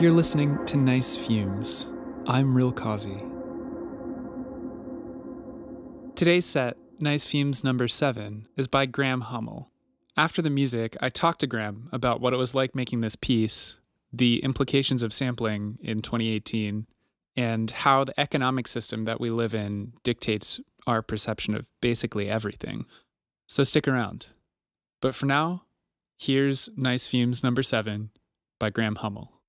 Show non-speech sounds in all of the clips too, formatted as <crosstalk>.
You're listening to Nice Fumes. I'm Real Causey. Today's set, Nice Fumes number seven, is by Graham Hummel. After the music, I talked to Graham about what it was like making this piece, the implications of sampling in 2018, and how the economic system that we live in dictates our perception of basically everything. So stick around. But for now, here's Nice Fumes number seven by Graham Hummel.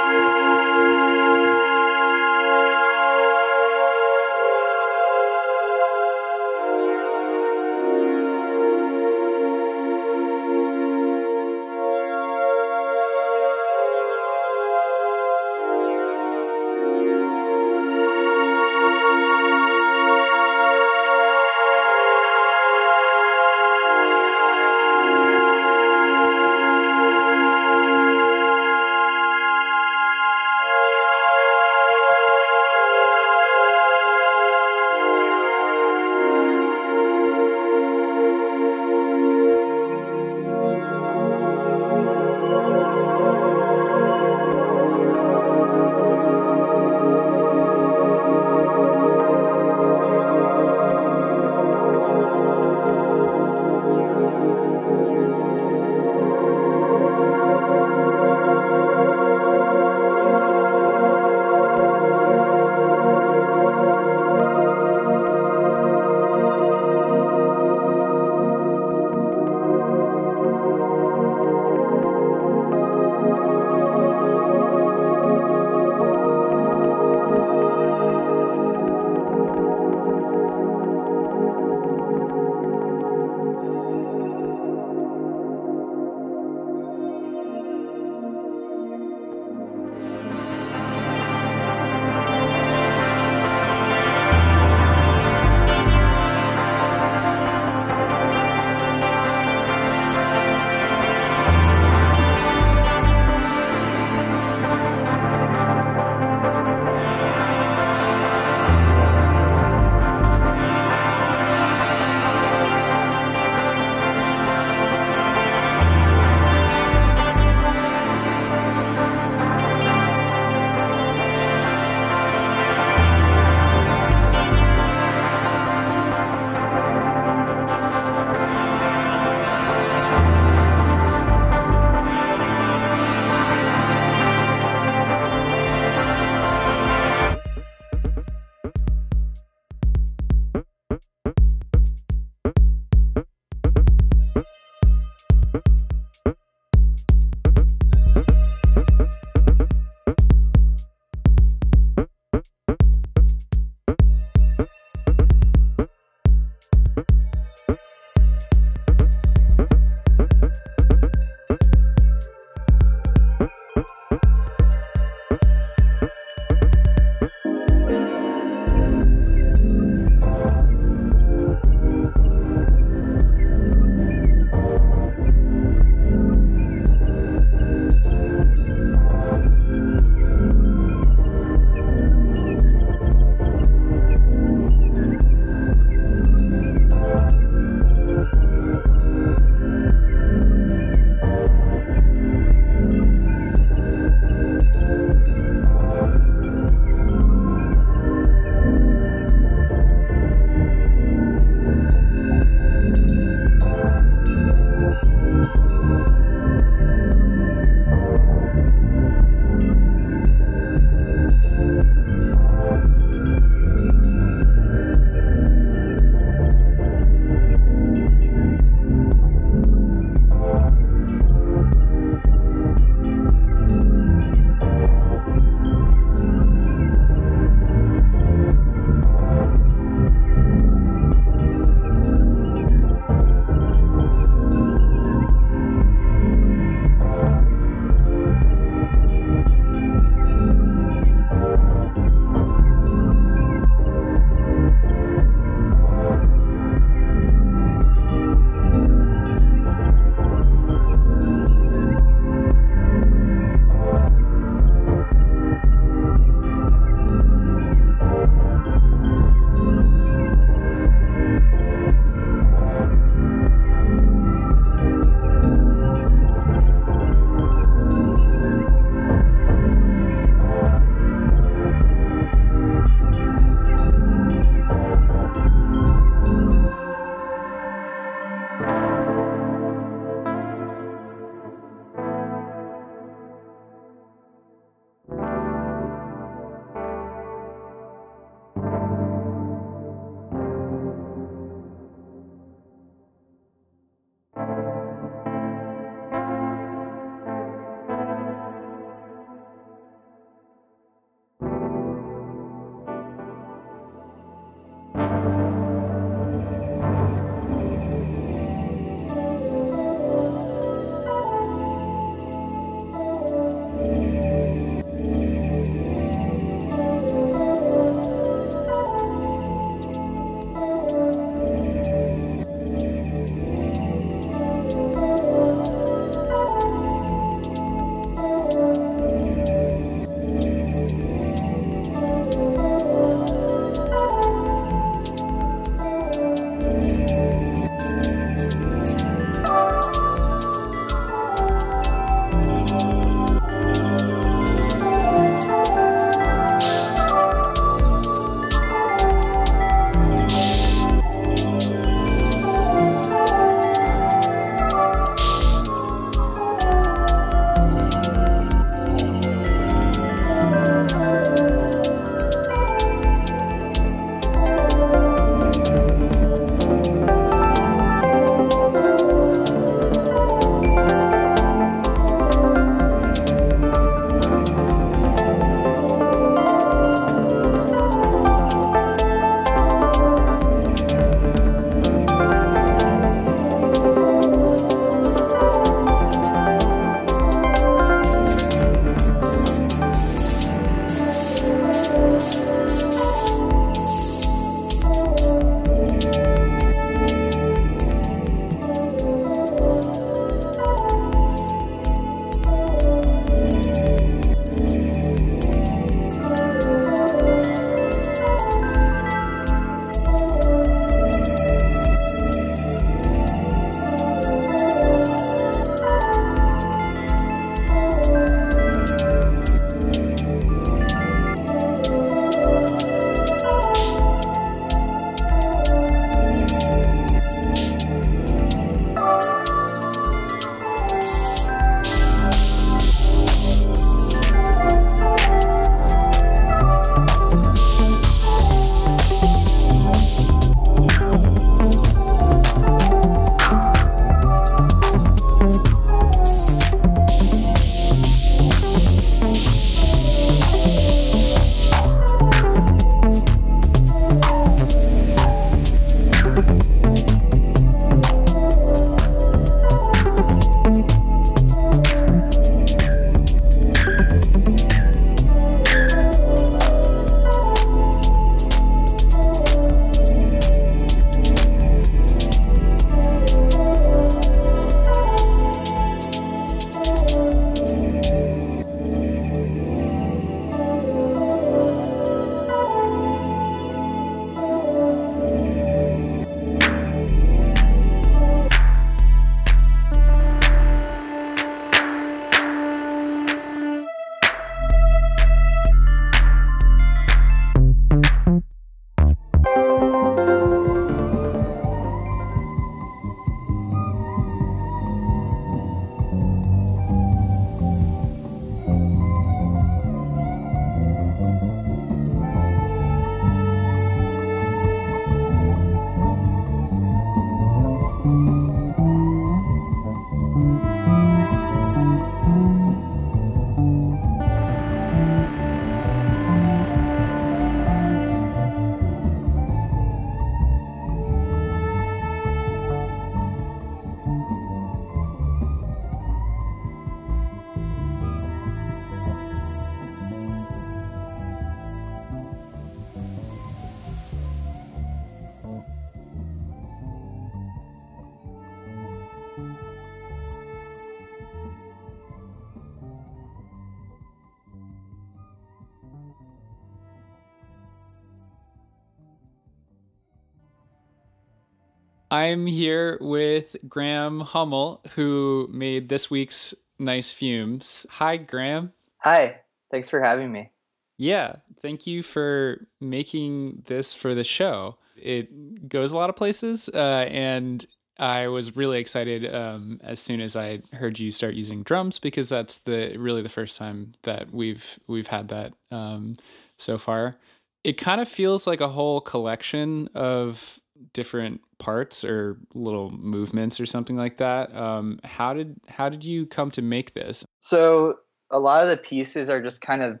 I'm here with Graham Hummel, who made this week's Nice Fumes. Hi, Graham. Hi. Thanks for having me. Yeah, thank you for making this for the show. It goes a lot of places, uh, and I was really excited um, as soon as I heard you start using drums because that's the really the first time that we've we've had that um, so far. It kind of feels like a whole collection of different parts or little movements or something like that. Um, how did how did you come to make this? So a lot of the pieces are just kind of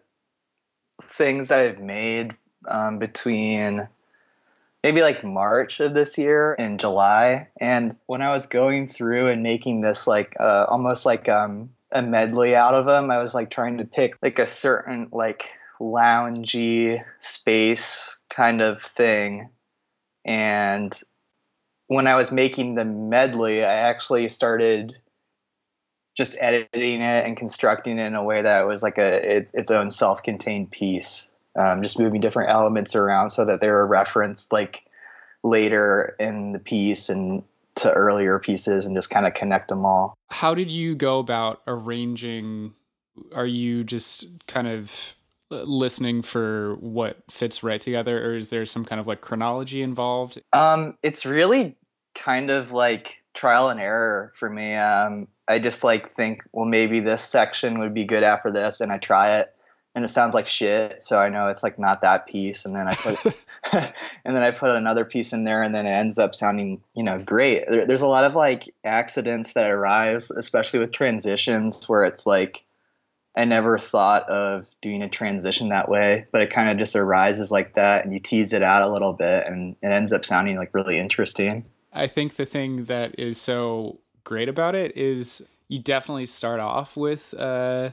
things that I've made um, between maybe like March of this year and July. And when I was going through and making this like uh, almost like um, a medley out of them, I was like trying to pick like a certain like loungy space kind of thing. And when I was making the medley, I actually started just editing it and constructing it in a way that was like a its, its own self-contained piece um, just moving different elements around so that they were referenced like later in the piece and to earlier pieces and just kind of connect them all. How did you go about arranging? Are you just kind of listening for what fits right together, or is there some kind of like chronology involved? Um, it's really kind of like trial and error for me. Um, I just like think, well, maybe this section would be good after this, and I try it, and it sounds like shit. So I know it's like not that piece, and then I put, <laughs> <laughs> and then I put another piece in there, and then it ends up sounding, you know, great. There, there's a lot of like accidents that arise, especially with transitions, where it's like I never thought of doing a transition that way, but it kind of just arises like that, and you tease it out a little bit, and it ends up sounding like really interesting. I think the thing that is so great about it is you definitely start off with uh,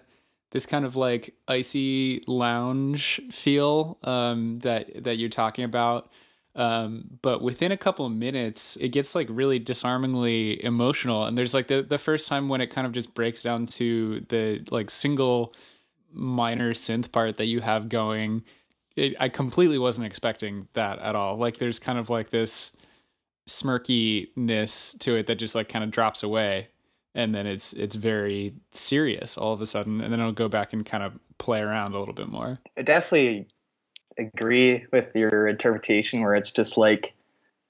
this kind of like icy lounge feel um, that that you're talking about. Um, but within a couple of minutes, it gets like really disarmingly emotional. And there's like the, the first time when it kind of just breaks down to the like single minor synth part that you have going. It, I completely wasn't expecting that at all. Like there's kind of like this smirkiness to it that just like kind of drops away and then it's it's very serious all of a sudden and then it'll go back and kind of play around a little bit more it definitely agree with your interpretation where it's just like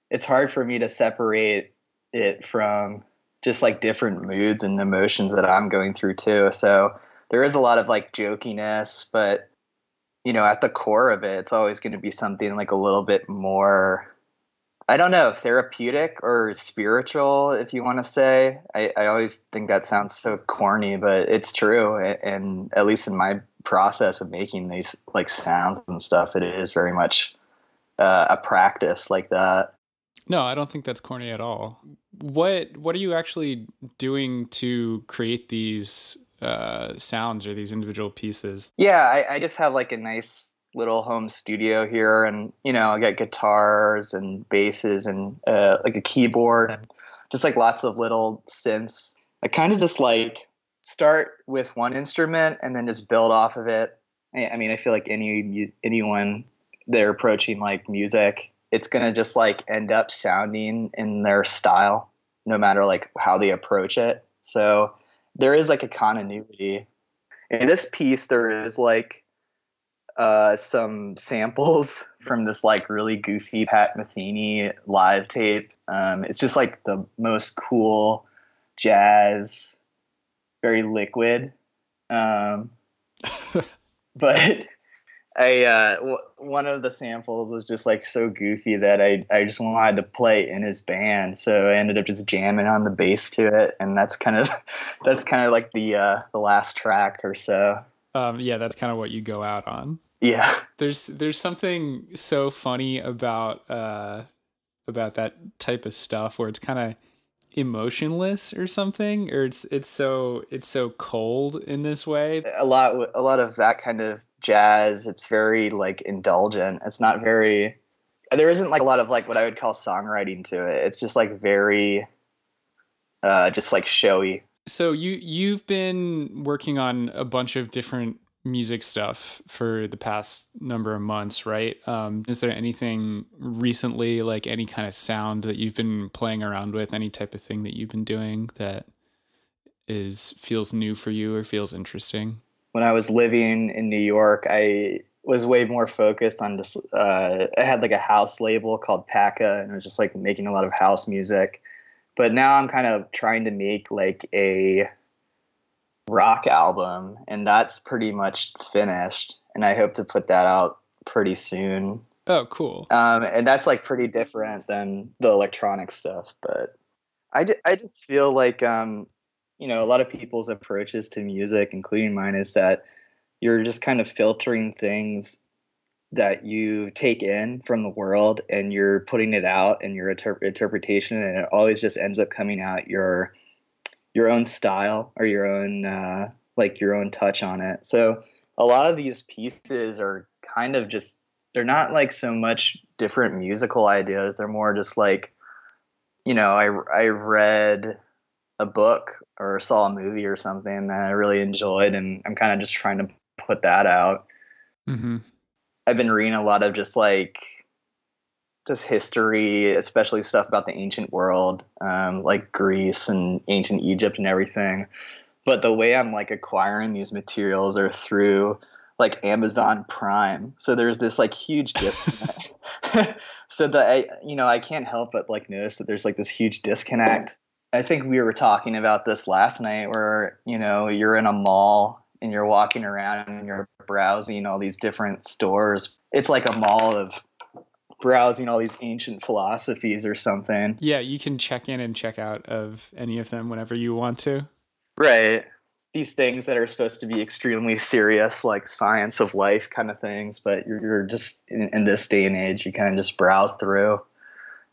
it's hard for me to separate it from just like different moods and emotions that i'm going through too so there is a lot of like jokiness but you know at the core of it it's always going to be something like a little bit more I don't know, therapeutic or spiritual, if you want to say. I, I always think that sounds so corny, but it's true. And at least in my process of making these like sounds and stuff, it is very much uh, a practice like that. No, I don't think that's corny at all. What What are you actually doing to create these uh, sounds or these individual pieces? Yeah, I, I just have like a nice little home studio here and you know i got guitars and basses and uh, like a keyboard and just like lots of little synths i kind of just like start with one instrument and then just build off of it. I mean i feel like any anyone they're approaching like music it's gonna just like end up sounding in their style no matter like how they approach it. So there is like a continuity. In this piece there is like uh, some samples <laughs> from this like really goofy Pat Metheny live tape. Um, it's just like the most cool jazz, very liquid. Um, <laughs> but I uh, w- one of the samples was just like so goofy that I I just wanted to play in his band, so I ended up just jamming on the bass to it, and that's kind of <laughs> that's kind of like the uh, the last track or so. Um, yeah, that's kind of what you go out on. Yeah. There's there's something so funny about uh about that type of stuff where it's kind of emotionless or something or it's it's so it's so cold in this way. A lot a lot of that kind of jazz, it's very like indulgent. It's not very there isn't like a lot of like what I would call songwriting to it. It's just like very uh just like showy so you you've been working on a bunch of different music stuff for the past number of months, right? Um, is there anything recently, like any kind of sound that you've been playing around with, any type of thing that you've been doing that is feels new for you or feels interesting? When I was living in New York, I was way more focused on just uh, I had like a house label called Paka and I was just like making a lot of house music. But now I'm kind of trying to make like a rock album and that's pretty much finished and I hope to put that out pretty soon. Oh, cool. Um, and that's like pretty different than the electronic stuff, but I, I just feel like um, you know a lot of people's approaches to music including mine is that you're just kind of filtering things that you take in from the world and you're putting it out in your inter- interpretation and it always just ends up coming out your your own style or your own uh, like your own touch on it so a lot of these pieces are kind of just they're not like so much different musical ideas they're more just like you know i i read a book or saw a movie or something that i really enjoyed and i'm kind of just trying to put that out. Mm-hmm. I've been reading a lot of just like just history, especially stuff about the ancient world, um, like Greece and ancient Egypt and everything. But the way I'm like acquiring these materials are through like Amazon Prime. So there's this like huge disconnect. <laughs> <laughs> so that I, you know, I can't help but like notice that there's like this huge disconnect. I think we were talking about this last night where, you know, you're in a mall and you're walking around and you're browsing all these different stores. It's like a mall of browsing all these ancient philosophies or something. Yeah, you can check in and check out of any of them whenever you want to. Right. These things that are supposed to be extremely serious, like science of life kind of things, but you're, you're just in, in this day and age, you kind of just browse through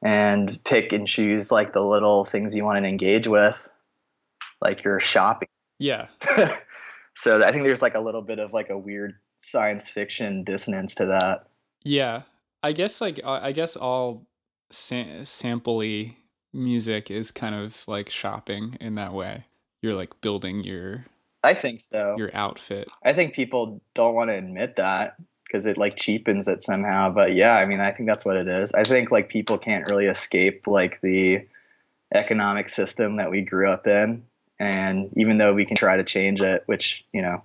and pick and choose like the little things you want to engage with, like you're shopping. Yeah. <laughs> so I think there's like a little bit of like a weird science fiction dissonance to that. Yeah, I guess like I guess all sam- sampley music is kind of like shopping in that way. You're like building your. I think so. Your outfit. I think people don't want to admit that because it like cheapens it somehow. But yeah, I mean, I think that's what it is. I think like people can't really escape like the economic system that we grew up in and even though we can try to change it, which, you know,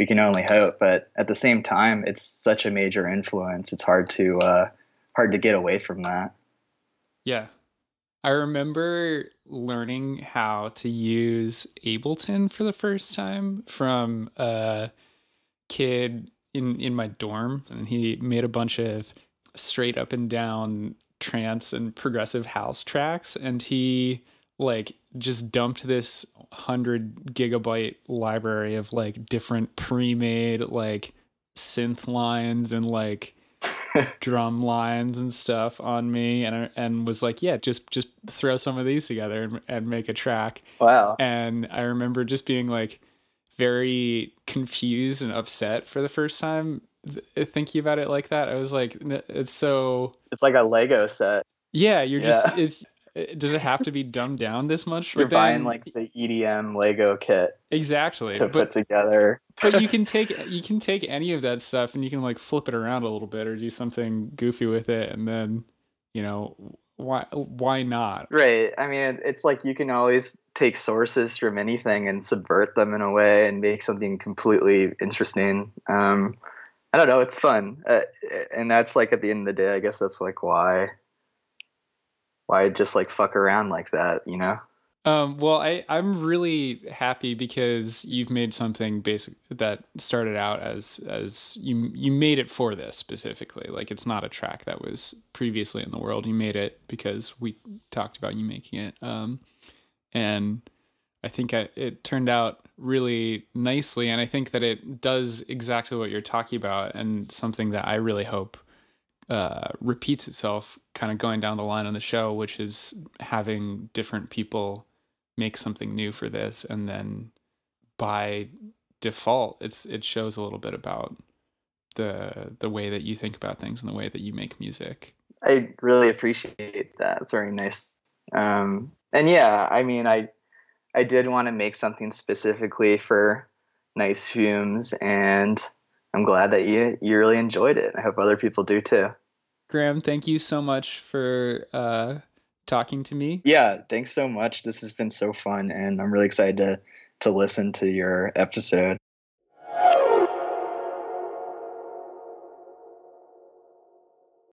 we can only hope, but at the same time, it's such a major influence. It's hard to, uh, hard to get away from that. Yeah. I remember learning how to use Ableton for the first time from a kid in in my dorm and he made a bunch of straight up and down trance and progressive house tracks and he like just dumped this 100 gigabyte library of like different pre-made like synth lines and like <laughs> drum lines and stuff on me and and was like yeah just just throw some of these together and, and make a track. Wow. And i remember just being like very confused and upset for the first time thinking about it like that. I was like it's so it's like a lego set. Yeah you're yeah. just it's does it have to be dumbed down this much? You're buying like the EDM Lego kit. Exactly. To but, put together. <laughs> but you can <laughs> take you can take any of that stuff and you can like flip it around a little bit or do something goofy with it and then, you know, why why not? Right. I mean, it's like you can always take sources from anything and subvert them in a way and make something completely interesting. Um, I don't know. It's fun, uh, and that's like at the end of the day, I guess that's like why why just like fuck around like that, you know? Um, well, I, I'm really happy because you've made something basic that started out as as you you made it for this specifically. Like it's not a track that was previously in the world. You made it because we talked about you making it. Um, and I think I, it turned out really nicely. And I think that it does exactly what you're talking about, and something that I really hope uh, repeats itself kind of going down the line on the show, which is having different people make something new for this, and then by default, it's it shows a little bit about the the way that you think about things and the way that you make music. I really appreciate that. It's very nice. Um, and yeah, I mean, I I did want to make something specifically for Nice Fumes, and I'm glad that you you really enjoyed it. I hope other people do too. Graham, thank you so much for uh, talking to me. Yeah, thanks so much. This has been so fun, and I'm really excited to to listen to your episode.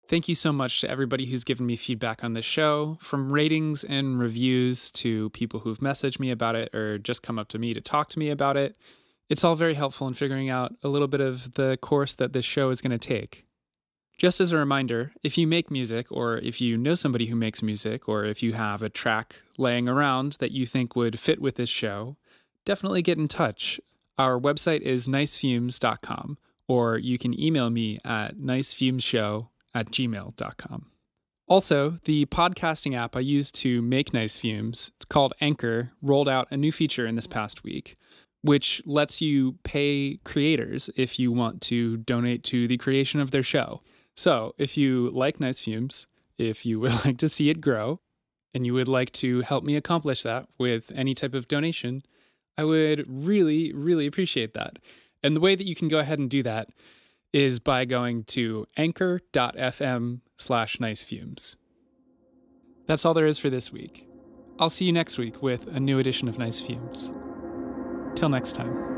Thank you so much to everybody who's given me feedback on this show, from ratings and reviews to people who've messaged me about it or just come up to me to talk to me about it. It's all very helpful in figuring out a little bit of the course that this show is going to take. Just as a reminder, if you make music, or if you know somebody who makes music, or if you have a track laying around that you think would fit with this show, definitely get in touch. Our website is nicefumes.com, or you can email me at nicefumeshow at gmail.com. Also, the podcasting app I use to make nice fumes, it's called Anchor, rolled out a new feature in this past week, which lets you pay creators if you want to donate to the creation of their show. So, if you like Nice Fumes, if you would <laughs> like to see it grow, and you would like to help me accomplish that with any type of donation, I would really, really appreciate that. And the way that you can go ahead and do that is by going to anchor.fm slash nice fumes. That's all there is for this week. I'll see you next week with a new edition of Nice Fumes. Till next time.